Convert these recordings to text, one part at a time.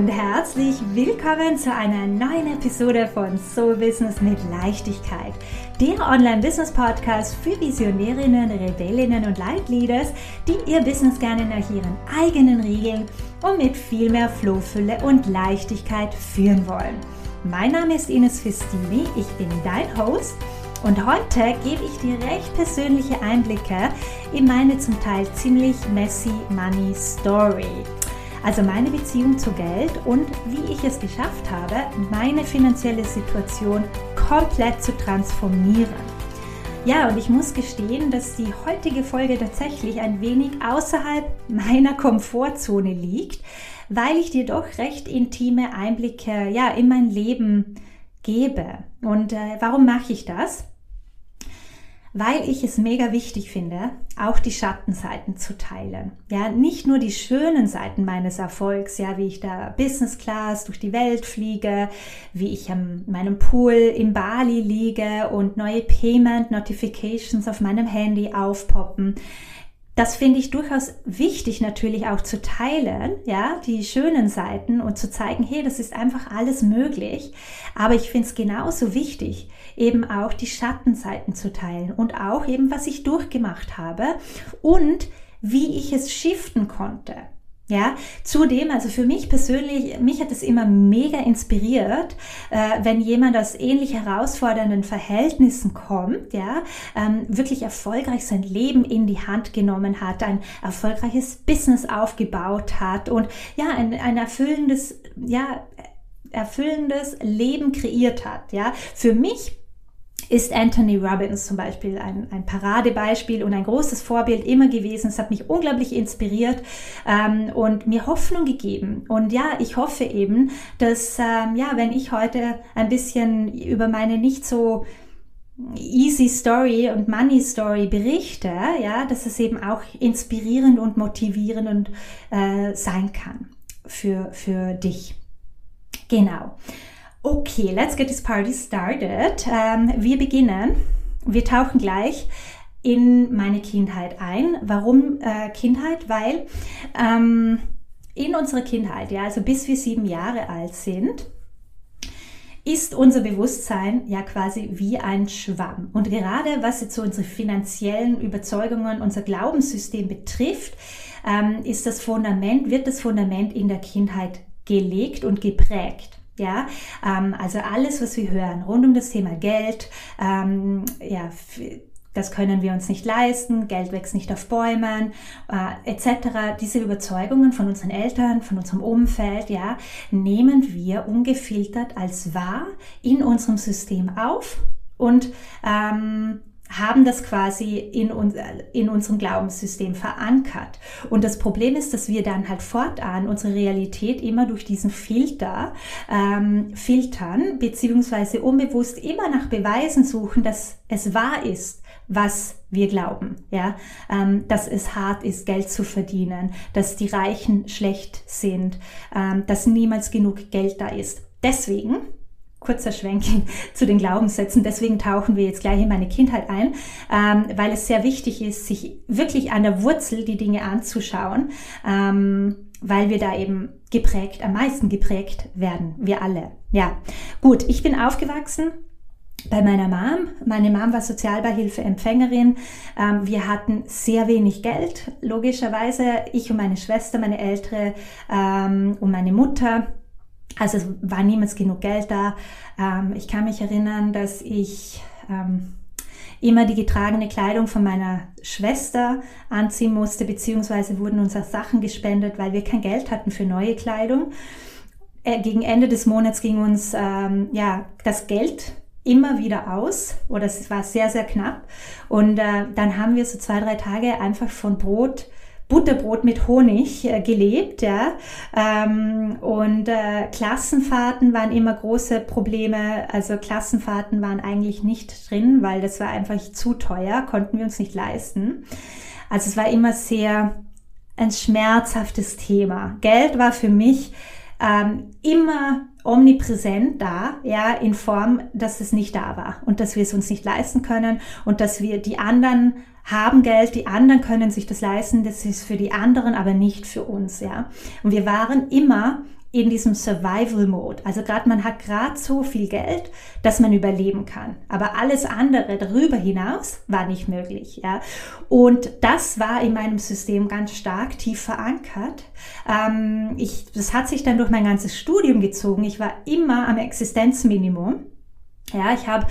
und herzlich willkommen zu einer neuen Episode von Soul Business mit Leichtigkeit, der Online-Business-Podcast für Visionärinnen, Rebellinnen und Leitleaders, die ihr Business gerne nach ihren eigenen Regeln und mit viel mehr Flohfülle und Leichtigkeit führen wollen. Mein Name ist Ines Festini, ich bin dein Host und heute gebe ich dir recht persönliche Einblicke in meine zum Teil ziemlich messy Money Story. Also meine Beziehung zu Geld und wie ich es geschafft habe, meine finanzielle Situation komplett zu transformieren. Ja, und ich muss gestehen, dass die heutige Folge tatsächlich ein wenig außerhalb meiner Komfortzone liegt, weil ich dir doch recht intime Einblicke ja, in mein Leben gebe. Und äh, warum mache ich das? Weil ich es mega wichtig finde, auch die Schattenseiten zu teilen. Ja, nicht nur die schönen Seiten meines Erfolgs, ja, wie ich da Business Class durch die Welt fliege, wie ich an meinem Pool in Bali liege und neue Payment Notifications auf meinem Handy aufpoppen. Das finde ich durchaus wichtig natürlich auch zu teilen, ja, die schönen Seiten und zu zeigen, hey, das ist einfach alles möglich. Aber ich finde es genauso wichtig, eben auch die Schattenseiten zu teilen und auch eben, was ich durchgemacht habe und wie ich es shiften konnte. Ja, zudem, also für mich persönlich, mich hat es immer mega inspiriert, äh, wenn jemand aus ähnlich herausfordernden Verhältnissen kommt, ja, ähm, wirklich erfolgreich sein Leben in die Hand genommen hat, ein erfolgreiches Business aufgebaut hat und ja, ein, ein erfüllendes, ja, erfüllendes Leben kreiert hat, ja. Für mich ist Anthony Robbins zum Beispiel ein, ein Paradebeispiel und ein großes Vorbild immer gewesen. Es hat mich unglaublich inspiriert ähm, und mir Hoffnung gegeben. Und ja, ich hoffe eben, dass, ähm, ja, wenn ich heute ein bisschen über meine nicht so Easy Story und Money Story berichte, ja, dass es eben auch inspirierend und motivierend und, äh, sein kann für, für dich. Genau. Okay, let's get this party started. Ähm, wir beginnen. Wir tauchen gleich in meine Kindheit ein. Warum äh, Kindheit? Weil ähm, in unserer Kindheit, ja, also bis wir sieben Jahre alt sind, ist unser Bewusstsein ja quasi wie ein Schwamm. Und gerade was jetzt so unsere finanziellen Überzeugungen, unser Glaubenssystem betrifft, ähm, ist das Fundament, wird das Fundament in der Kindheit gelegt und geprägt. Ja, ähm, also alles, was wir hören rund um das Thema Geld, ähm, ja, das können wir uns nicht leisten, Geld wächst nicht auf Bäumen, äh, etc. Diese Überzeugungen von unseren Eltern, von unserem Umfeld, ja, nehmen wir ungefiltert als wahr in unserem System auf und ähm, haben das quasi in, uns, in unserem Glaubenssystem verankert. Und das Problem ist, dass wir dann halt fortan unsere Realität immer durch diesen Filter ähm, filtern, beziehungsweise unbewusst immer nach Beweisen suchen, dass es wahr ist, was wir glauben, ja, ähm, dass es hart ist, Geld zu verdienen, dass die Reichen schlecht sind, ähm, dass niemals genug Geld da ist. Deswegen kurzer Schwenk zu den Glaubenssätzen. Deswegen tauchen wir jetzt gleich in meine Kindheit ein, ähm, weil es sehr wichtig ist, sich wirklich an der Wurzel die Dinge anzuschauen, ähm, weil wir da eben geprägt, am meisten geprägt werden, wir alle. Ja, gut, ich bin aufgewachsen bei meiner Mom. Meine Mom war Sozialbeihilfeempfängerin. Ähm, wir hatten sehr wenig Geld, logischerweise. Ich und meine Schwester, meine ältere ähm, und meine Mutter. Also es war niemals genug Geld da. Ähm, ich kann mich erinnern, dass ich ähm, immer die getragene Kleidung von meiner Schwester anziehen musste, beziehungsweise wurden uns auch Sachen gespendet, weil wir kein Geld hatten für neue Kleidung. Äh, gegen Ende des Monats ging uns ähm, ja das Geld immer wieder aus oder es war sehr, sehr knapp. Und äh, dann haben wir so zwei, drei Tage einfach von Brot Butterbrot mit Honig äh, gelebt, ja. Ähm, und äh, Klassenfahrten waren immer große Probleme. Also Klassenfahrten waren eigentlich nicht drin, weil das war einfach zu teuer, konnten wir uns nicht leisten. Also es war immer sehr ein schmerzhaftes Thema. Geld war für mich ähm, immer omnipräsent da, ja, in Form, dass es nicht da war und dass wir es uns nicht leisten können und dass wir die anderen haben Geld, die anderen können sich das leisten, das ist für die anderen, aber nicht für uns, ja. Und wir waren immer in diesem Survival-Mode. Also gerade man hat gerade so viel Geld, dass man überleben kann. Aber alles andere darüber hinaus war nicht möglich. Ja? Und das war in meinem System ganz stark tief verankert. Ähm, ich, das hat sich dann durch mein ganzes Studium gezogen. Ich war immer am Existenzminimum. Ja, ich habe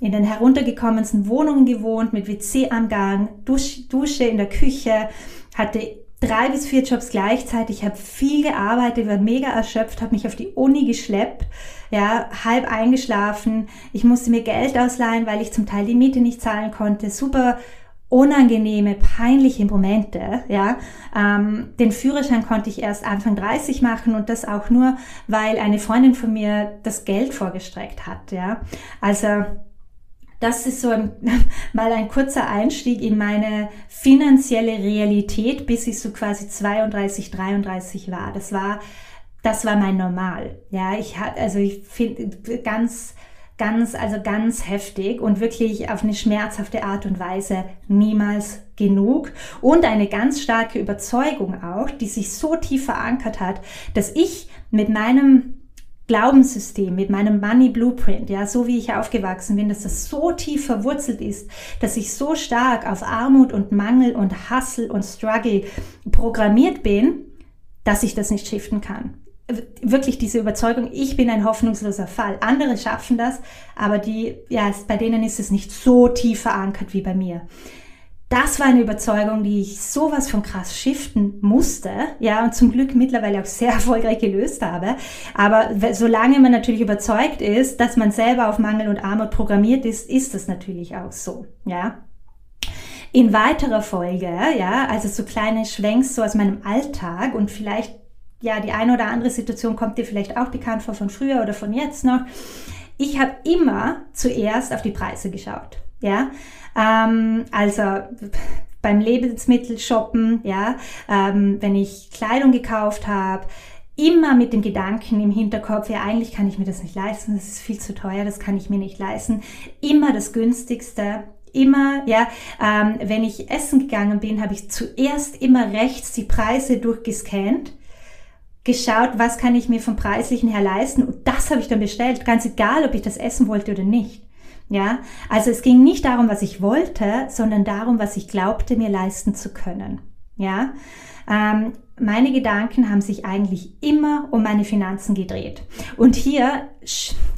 in den heruntergekommensten Wohnungen gewohnt, mit WC am Gang, Dusch, Dusche in der Küche, hatte drei bis vier Jobs gleichzeitig, habe viel gearbeitet, war mega erschöpft, habe mich auf die Uni geschleppt, ja, halb eingeschlafen. Ich musste mir Geld ausleihen, weil ich zum Teil die Miete nicht zahlen konnte. Super unangenehme, peinliche Momente, ja. Ähm, den Führerschein konnte ich erst Anfang 30 machen und das auch nur, weil eine Freundin von mir das Geld vorgestreckt hat, ja. Also, das ist so ein, mal ein kurzer Einstieg in meine finanzielle Realität, bis ich so quasi 32, 33 war. Das war, das war mein Normal. Ja, ich hatte, also ich finde ganz, ganz, also ganz heftig und wirklich auf eine schmerzhafte Art und Weise niemals genug und eine ganz starke Überzeugung auch, die sich so tief verankert hat, dass ich mit meinem Glaubenssystem, mit meinem Money Blueprint, ja, so wie ich aufgewachsen bin, dass das so tief verwurzelt ist, dass ich so stark auf Armut und Mangel und Hustle und Struggle programmiert bin, dass ich das nicht shiften kann. Wirklich diese Überzeugung, ich bin ein hoffnungsloser Fall. Andere schaffen das, aber die, ja, bei denen ist es nicht so tief verankert wie bei mir das war eine Überzeugung, die ich sowas von krass shiften musste, ja, und zum Glück mittlerweile auch sehr erfolgreich gelöst habe. Aber solange man natürlich überzeugt ist, dass man selber auf Mangel und Armut programmiert ist, ist das natürlich auch so, ja. In weiterer Folge, ja, also so kleine Schwenks so aus meinem Alltag und vielleicht, ja, die eine oder andere Situation kommt dir vielleicht auch bekannt vor von früher oder von jetzt noch. Ich habe immer zuerst auf die Preise geschaut, ja. Ähm, also beim Lebensmittelshoppen, ja, ähm, wenn ich Kleidung gekauft habe, immer mit dem Gedanken im Hinterkopf, ja, eigentlich kann ich mir das nicht leisten, das ist viel zu teuer, das kann ich mir nicht leisten. Immer das günstigste, immer, ja, ähm, wenn ich essen gegangen bin, habe ich zuerst immer rechts die Preise durchgescannt, geschaut, was kann ich mir vom Preislichen her leisten und das habe ich dann bestellt, ganz egal, ob ich das essen wollte oder nicht. Ja, also es ging nicht darum, was ich wollte, sondern darum, was ich glaubte, mir leisten zu können. Ja, ähm, meine Gedanken haben sich eigentlich immer um meine Finanzen gedreht. Und hier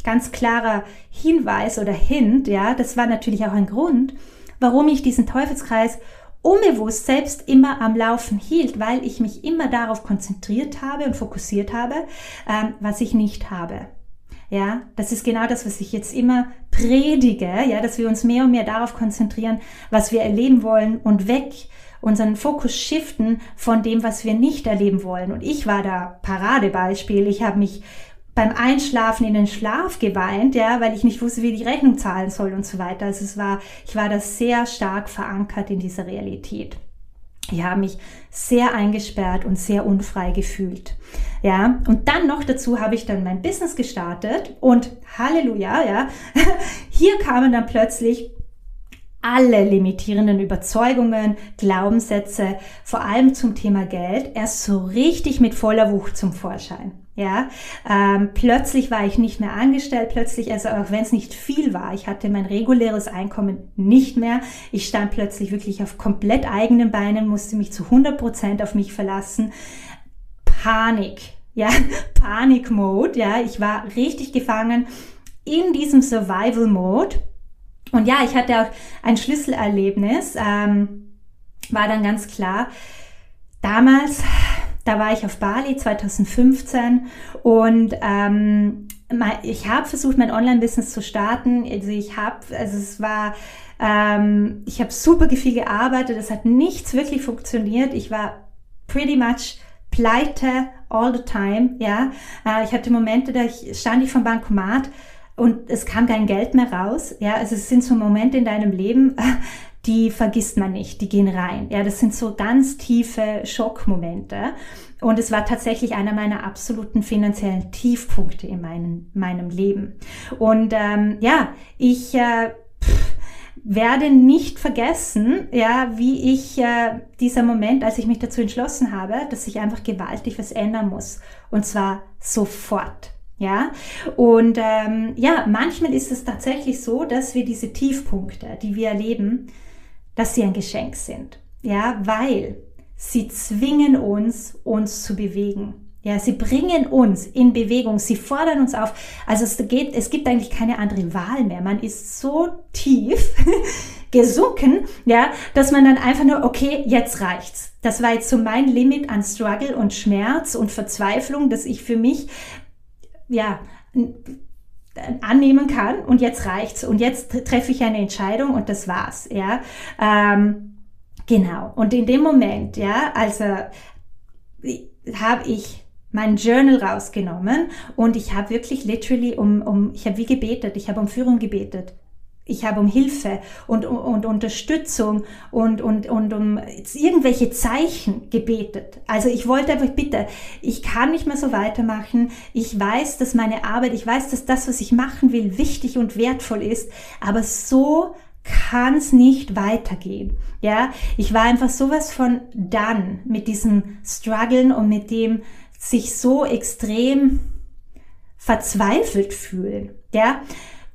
ganz klarer Hinweis oder Hint, ja, das war natürlich auch ein Grund, warum ich diesen Teufelskreis unbewusst selbst immer am Laufen hielt, weil ich mich immer darauf konzentriert habe und fokussiert habe, ähm, was ich nicht habe. Ja, das ist genau das, was ich jetzt immer predige, ja, dass wir uns mehr und mehr darauf konzentrieren, was wir erleben wollen und weg unseren Fokus shiften von dem, was wir nicht erleben wollen. Und ich war da Paradebeispiel. Ich habe mich beim Einschlafen in den Schlaf geweint, ja, weil ich nicht wusste, wie die Rechnung zahlen soll und so weiter. Also es war, ich war da sehr stark verankert in dieser Realität. Ich habe mich sehr eingesperrt und sehr unfrei gefühlt. Ja, und dann noch dazu habe ich dann mein Business gestartet und Halleluja, ja, hier kamen dann plötzlich alle limitierenden Überzeugungen, Glaubenssätze, vor allem zum Thema Geld, erst so richtig mit voller Wucht zum Vorschein. Ja, ähm, plötzlich war ich nicht mehr angestellt, plötzlich, also auch wenn es nicht viel war, ich hatte mein reguläres Einkommen nicht mehr. Ich stand plötzlich wirklich auf komplett eigenen Beinen, musste mich zu 100 Prozent auf mich verlassen. Panik, ja, Panik-Mode, ja, ich war richtig gefangen in diesem Survival-Mode. Und ja, ich hatte auch ein Schlüsselerlebnis, ähm, war dann ganz klar. Damals da war ich auf Bali 2015 und ähm, ich habe versucht, mein Online-Business zu starten. Also ich habe, also es war, ähm, ich habe super viel gearbeitet. Es hat nichts wirklich funktioniert. Ich war pretty much pleite all the time. Ja, äh, ich hatte Momente, da ich, stand ich vom Bankomat und es kam kein Geld mehr raus. Ja, also es sind so Momente in deinem Leben, die vergisst man nicht, die gehen rein. Ja, das sind so ganz tiefe Schockmomente. Und es war tatsächlich einer meiner absoluten finanziellen Tiefpunkte in meinem, meinem Leben. Und ähm, ja, ich äh, pff, werde nicht vergessen, ja, wie ich äh, dieser Moment, als ich mich dazu entschlossen habe, dass ich einfach gewaltig was ändern muss. Und zwar sofort. Ja, und ähm, ja, manchmal ist es tatsächlich so, dass wir diese Tiefpunkte, die wir erleben, dass sie ein Geschenk sind. Ja, weil sie zwingen uns, uns zu bewegen. Ja, sie bringen uns in Bewegung, sie fordern uns auf. Also es geht, es gibt eigentlich keine andere Wahl mehr. Man ist so tief gesunken, ja, dass man dann einfach nur, okay, jetzt reicht's. Das war jetzt so mein Limit an Struggle und Schmerz und Verzweiflung, dass ich für mich, ja, annehmen kann und jetzt reicht's und jetzt treffe ich eine Entscheidung und das war's, ja. Ähm, genau. Und in dem Moment, ja, also habe ich mein Journal rausgenommen und ich habe wirklich literally um, um ich habe wie gebetet, ich habe um Führung gebetet. Ich habe um Hilfe und, und, und Unterstützung und, und, und um irgendwelche Zeichen gebetet. Also ich wollte einfach, bitte, ich kann nicht mehr so weitermachen. Ich weiß, dass meine Arbeit, ich weiß, dass das, was ich machen will, wichtig und wertvoll ist. Aber so kann es nicht weitergehen. Ja, ich war einfach sowas von dann mit diesem Struggeln und mit dem sich so extrem verzweifelt fühlen. Ja,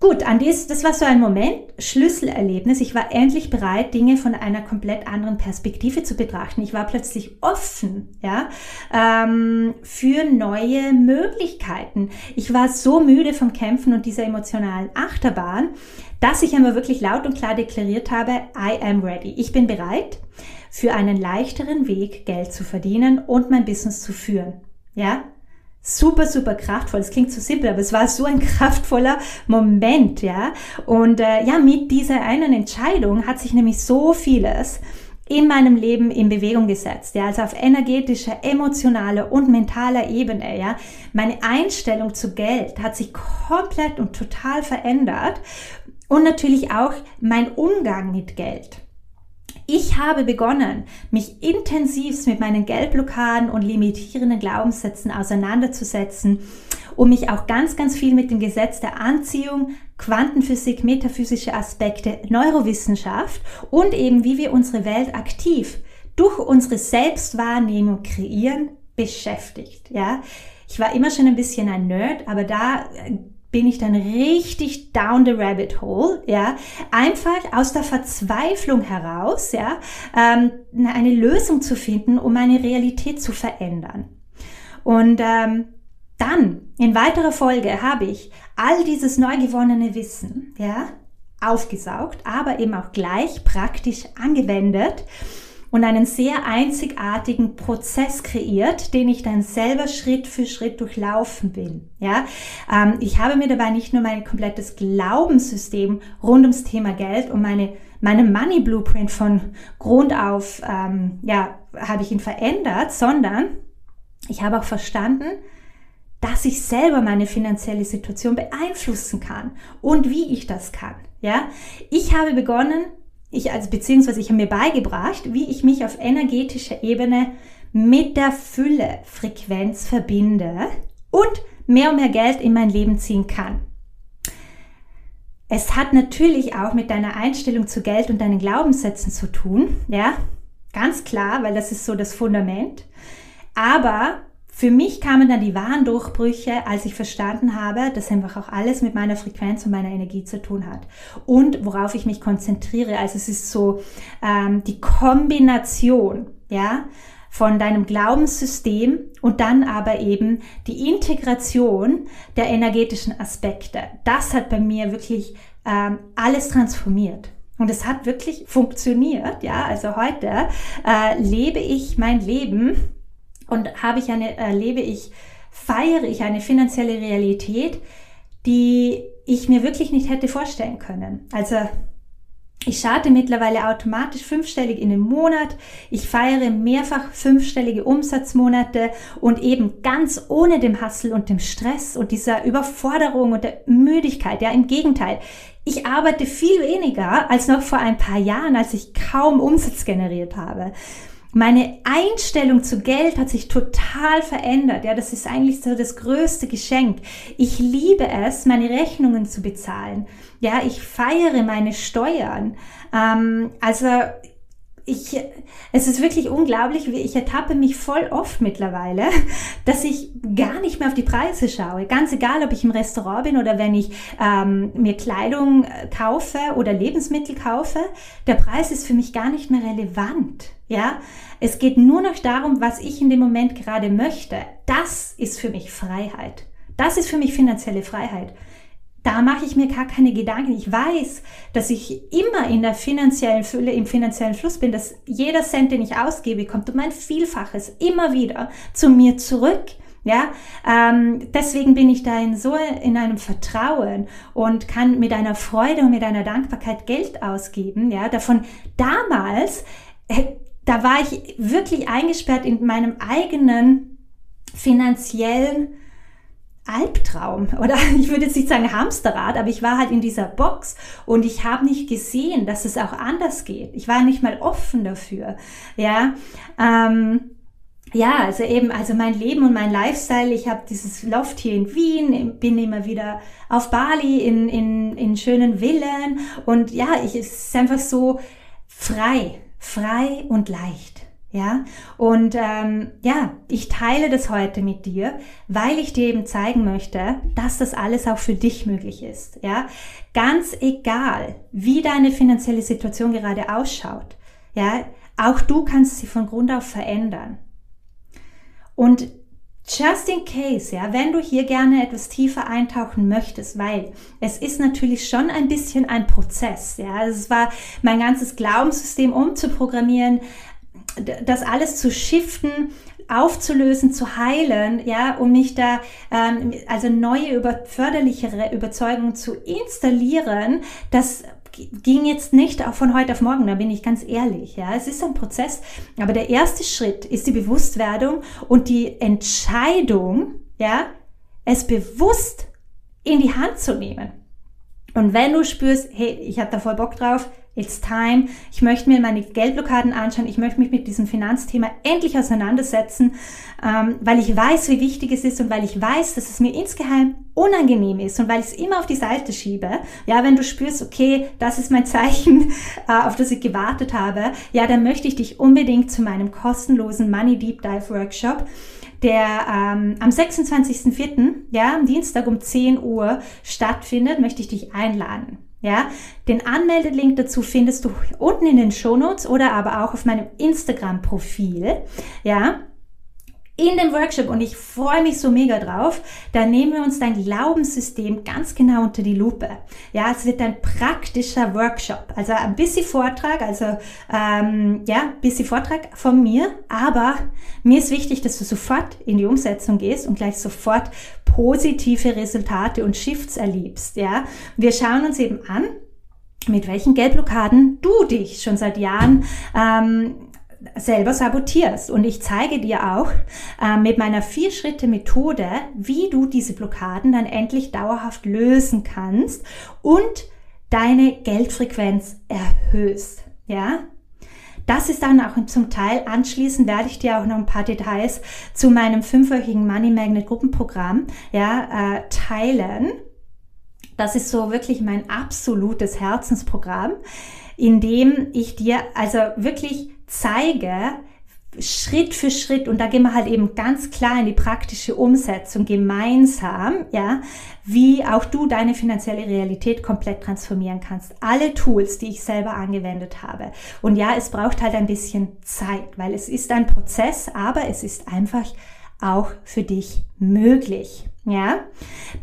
Gut, an dies, das war so ein Moment, Schlüsselerlebnis. Ich war endlich bereit, Dinge von einer komplett anderen Perspektive zu betrachten. Ich war plötzlich offen, ja, ähm, für neue Möglichkeiten. Ich war so müde vom Kämpfen und dieser emotionalen Achterbahn, dass ich einmal wirklich laut und klar deklariert habe, I am ready. Ich bin bereit, für einen leichteren Weg Geld zu verdienen und mein Business zu führen. Ja, super, super kraftvoll. Es klingt so simpel, aber es war so ein kraftvoller Moment, ja. Und äh, ja, mit dieser einen Entscheidung hat sich nämlich so vieles in meinem Leben in Bewegung gesetzt, ja, also auf energetischer, emotionaler und mentaler Ebene, ja. Meine Einstellung zu Geld hat sich komplett und total verändert und natürlich auch mein Umgang mit Geld. Ich habe begonnen, mich intensiv mit meinen Geldblockaden und limitierenden Glaubenssätzen auseinanderzusetzen, um mich auch ganz, ganz viel mit dem Gesetz der Anziehung, Quantenphysik, metaphysische Aspekte, Neurowissenschaft und eben wie wir unsere Welt aktiv durch unsere Selbstwahrnehmung kreieren, beschäftigt. Ja, ich war immer schon ein bisschen ein Nerd, aber da bin ich dann richtig down the rabbit hole, ja, einfach aus der Verzweiflung heraus, ja, ähm, eine Lösung zu finden, um meine Realität zu verändern. Und ähm, dann in weiterer Folge habe ich all dieses neu gewonnene Wissen, ja, aufgesaugt, aber eben auch gleich praktisch angewendet und einen sehr einzigartigen Prozess kreiert, den ich dann selber Schritt für Schritt durchlaufen bin. Ja, ähm, ich habe mir dabei nicht nur mein komplettes Glaubenssystem rund ums Thema Geld und meine meine Money Blueprint von Grund auf, ähm, ja, habe ich ihn verändert, sondern ich habe auch verstanden, dass ich selber meine finanzielle Situation beeinflussen kann und wie ich das kann. Ja, ich habe begonnen, ich also beziehungsweise ich habe mir beigebracht, wie ich mich auf energetischer Ebene mit der Fülle Frequenz verbinde und mehr und mehr Geld in mein Leben ziehen kann. Es hat natürlich auch mit deiner Einstellung zu Geld und deinen Glaubenssätzen zu tun, ja, ganz klar, weil das ist so das Fundament. Aber für mich kamen dann die wahren Durchbrüche, als ich verstanden habe, dass einfach auch alles mit meiner Frequenz und meiner Energie zu tun hat. Und worauf ich mich konzentriere. Also es ist so ähm, die Kombination, ja, von deinem Glaubenssystem und dann aber eben die Integration der energetischen Aspekte. Das hat bei mir wirklich ähm, alles transformiert. Und es hat wirklich funktioniert, ja. Also heute äh, lebe ich mein Leben und habe ich eine, erlebe ich, feiere ich eine finanzielle Realität, die ich mir wirklich nicht hätte vorstellen können. Also ich starte mittlerweile automatisch fünfstellig in den Monat. Ich feiere mehrfach fünfstellige Umsatzmonate und eben ganz ohne dem Hassel und dem Stress und dieser Überforderung und der Müdigkeit. Ja, im Gegenteil. Ich arbeite viel weniger als noch vor ein paar Jahren, als ich kaum Umsatz generiert habe. Meine Einstellung zu Geld hat sich total verändert. Ja, das ist eigentlich so das größte Geschenk. Ich liebe es, meine Rechnungen zu bezahlen. Ja, ich feiere meine Steuern. Ähm, also ich, es ist wirklich unglaublich, wie ich ertappe mich voll oft mittlerweile, dass ich gar nicht mehr auf die Preise schaue. Ganz egal, ob ich im Restaurant bin oder wenn ich ähm, mir Kleidung äh, kaufe oder Lebensmittel kaufe, der Preis ist für mich gar nicht mehr relevant. Ja, es geht nur noch darum, was ich in dem Moment gerade möchte. Das ist für mich Freiheit. Das ist für mich finanzielle Freiheit da mache ich mir gar keine Gedanken. Ich weiß, dass ich immer in der finanziellen Fülle, im finanziellen Fluss bin, dass jeder Cent, den ich ausgebe, kommt um ein Vielfaches immer wieder zu mir zurück. Ja, ähm, deswegen bin ich da in so in einem Vertrauen und kann mit einer Freude und mit einer Dankbarkeit Geld ausgeben. Ja, davon damals, äh, da war ich wirklich eingesperrt in meinem eigenen finanziellen Albtraum oder ich würde jetzt nicht sagen Hamsterrad, aber ich war halt in dieser Box und ich habe nicht gesehen, dass es auch anders geht. Ich war nicht mal offen dafür. Ja, ähm, ja, also eben, also mein Leben und mein Lifestyle. Ich habe dieses Loft hier in Wien, bin immer wieder auf Bali in, in, in schönen Villen und ja, ich, es ist einfach so frei, frei und leicht. Ja, und ähm, ja, ich teile das heute mit dir, weil ich dir eben zeigen möchte, dass das alles auch für dich möglich ist. Ja, ganz egal, wie deine finanzielle Situation gerade ausschaut. Ja, auch du kannst sie von Grund auf verändern. Und Just in case, ja, wenn du hier gerne etwas tiefer eintauchen möchtest, weil es ist natürlich schon ein bisschen ein Prozess, ja. Also es war mein ganzes Glaubenssystem umzuprogrammieren, das alles zu shiften, aufzulösen, zu heilen, ja, um mich da ähm, also neue über, förderlichere Überzeugungen zu installieren, das ging jetzt nicht auch von heute auf morgen, da bin ich ganz ehrlich, ja, es ist ein Prozess, aber der erste Schritt ist die Bewusstwerdung und die Entscheidung, ja, es bewusst in die Hand zu nehmen. Und wenn du spürst, hey, ich habe da voll Bock drauf, It's time. Ich möchte mir meine Geldblockaden anschauen. Ich möchte mich mit diesem Finanzthema endlich auseinandersetzen, ähm, weil ich weiß, wie wichtig es ist und weil ich weiß, dass es mir insgeheim unangenehm ist und weil ich es immer auf die Seite schiebe. Ja, wenn du spürst, okay, das ist mein Zeichen, äh, auf das ich gewartet habe, ja, dann möchte ich dich unbedingt zu meinem kostenlosen Money Deep Dive Workshop der ähm, am 26.04., ja, am Dienstag um 10 Uhr stattfindet, möchte ich dich einladen. Ja, den Anmeldelink dazu findest du unten in den Shownotes oder aber auch auf meinem Instagram-Profil. Ja, in dem Workshop und ich freue mich so mega drauf. Da nehmen wir uns dein Glaubenssystem ganz genau unter die Lupe. Ja, es wird ein praktischer Workshop, also ein bisschen Vortrag, also ähm, ja, ein bisschen Vortrag von mir, aber mir ist wichtig, dass du sofort in die Umsetzung gehst und gleich sofort positive Resultate und Shifts erlebst. Ja, wir schauen uns eben an, mit welchen Geldblockaden du dich schon seit Jahren ähm, selber sabotierst. Und ich zeige dir auch äh, mit meiner Vier-Schritte-Methode, wie du diese Blockaden dann endlich dauerhaft lösen kannst und deine Geldfrequenz erhöhst. Ja, das ist dann auch zum Teil anschließend werde ich dir auch noch ein paar Details zu meinem fünfwöchigen Money Magnet Gruppenprogramm ja, äh, teilen. Das ist so wirklich mein absolutes Herzensprogramm, in dem ich dir also wirklich zeige, Schritt für Schritt und da gehen wir halt eben ganz klar in die praktische Umsetzung gemeinsam, ja, wie auch du deine finanzielle Realität komplett transformieren kannst. Alle Tools, die ich selber angewendet habe. Und ja, es braucht halt ein bisschen Zeit, weil es ist ein Prozess, aber es ist einfach auch für dich möglich. Ja,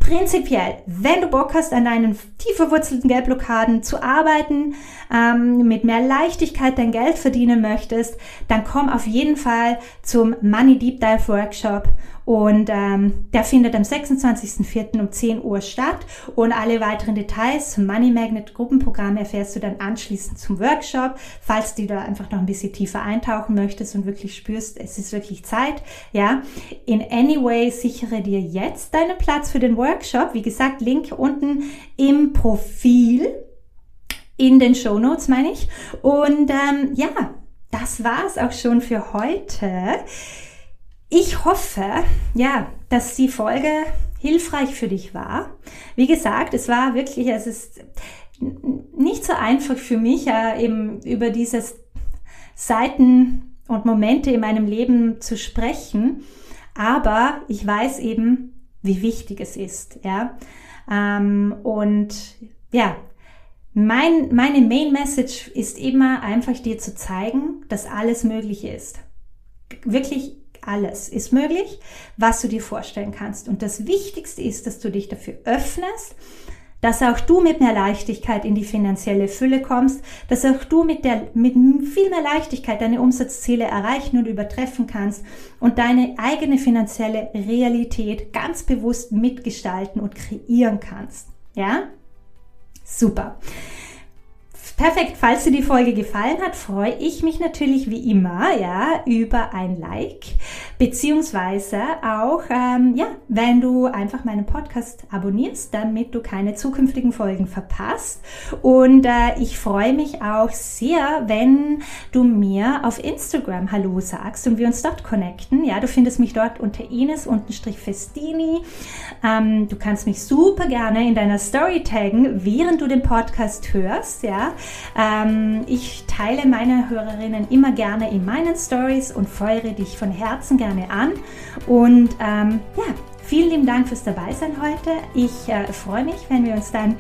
prinzipiell, wenn du Bock hast, an deinen tief verwurzelten Geldblockaden zu arbeiten, ähm, mit mehr Leichtigkeit dein Geld verdienen möchtest, dann komm auf jeden Fall zum Money Deep Dive Workshop und ähm, der findet am 26.04. um 10 Uhr statt. Und alle weiteren Details zum Money Magnet Gruppenprogramm erfährst du dann anschließend zum Workshop, falls du da einfach noch ein bisschen tiefer eintauchen möchtest und wirklich spürst, es ist wirklich Zeit. Ja, in any way sichere dir jetzt deinen Platz für den Workshop. Wie gesagt, Link unten im Profil in den Show Notes meine ich. Und ähm, ja, das war's auch schon für heute. Ich hoffe, ja, dass die Folge hilfreich für dich war. Wie gesagt, es war wirklich, es ist nicht so einfach für mich, äh, eben über dieses Seiten und Momente in meinem Leben zu sprechen. Aber ich weiß eben, wie wichtig es ist, ja. Ähm, und ja, mein, meine Main Message ist immer einfach dir zu zeigen, dass alles möglich ist. Wirklich alles ist möglich, was du dir vorstellen kannst. Und das Wichtigste ist, dass du dich dafür öffnest, dass auch du mit mehr Leichtigkeit in die finanzielle Fülle kommst, dass auch du mit, der, mit viel mehr Leichtigkeit deine Umsatzziele erreichen und übertreffen kannst und deine eigene finanzielle Realität ganz bewusst mitgestalten und kreieren kannst. Ja? Super. Perfekt, falls dir die Folge gefallen hat, freue ich mich natürlich wie immer, ja, über ein Like, beziehungsweise auch, ähm, ja, wenn du einfach meinen Podcast abonnierst, damit du keine zukünftigen Folgen verpasst. Und äh, ich freue mich auch sehr, wenn du mir auf Instagram Hallo sagst und wir uns dort connecten. Ja, du findest mich dort unter Ines-Festini. Ähm, du kannst mich super gerne in deiner Story taggen, während du den Podcast hörst, ja. Ähm, ich teile meine Hörerinnen immer gerne in meinen Stories und feuere dich von Herzen gerne an. Und ähm, ja, vielen lieben Dank fürs Dabeisein heute. Ich äh, freue mich, wenn wir uns dann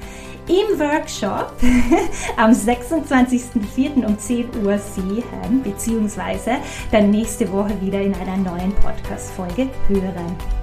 im Workshop am 26.04. um 10 Uhr sehen, beziehungsweise dann nächste Woche wieder in einer neuen Podcast-Folge hören.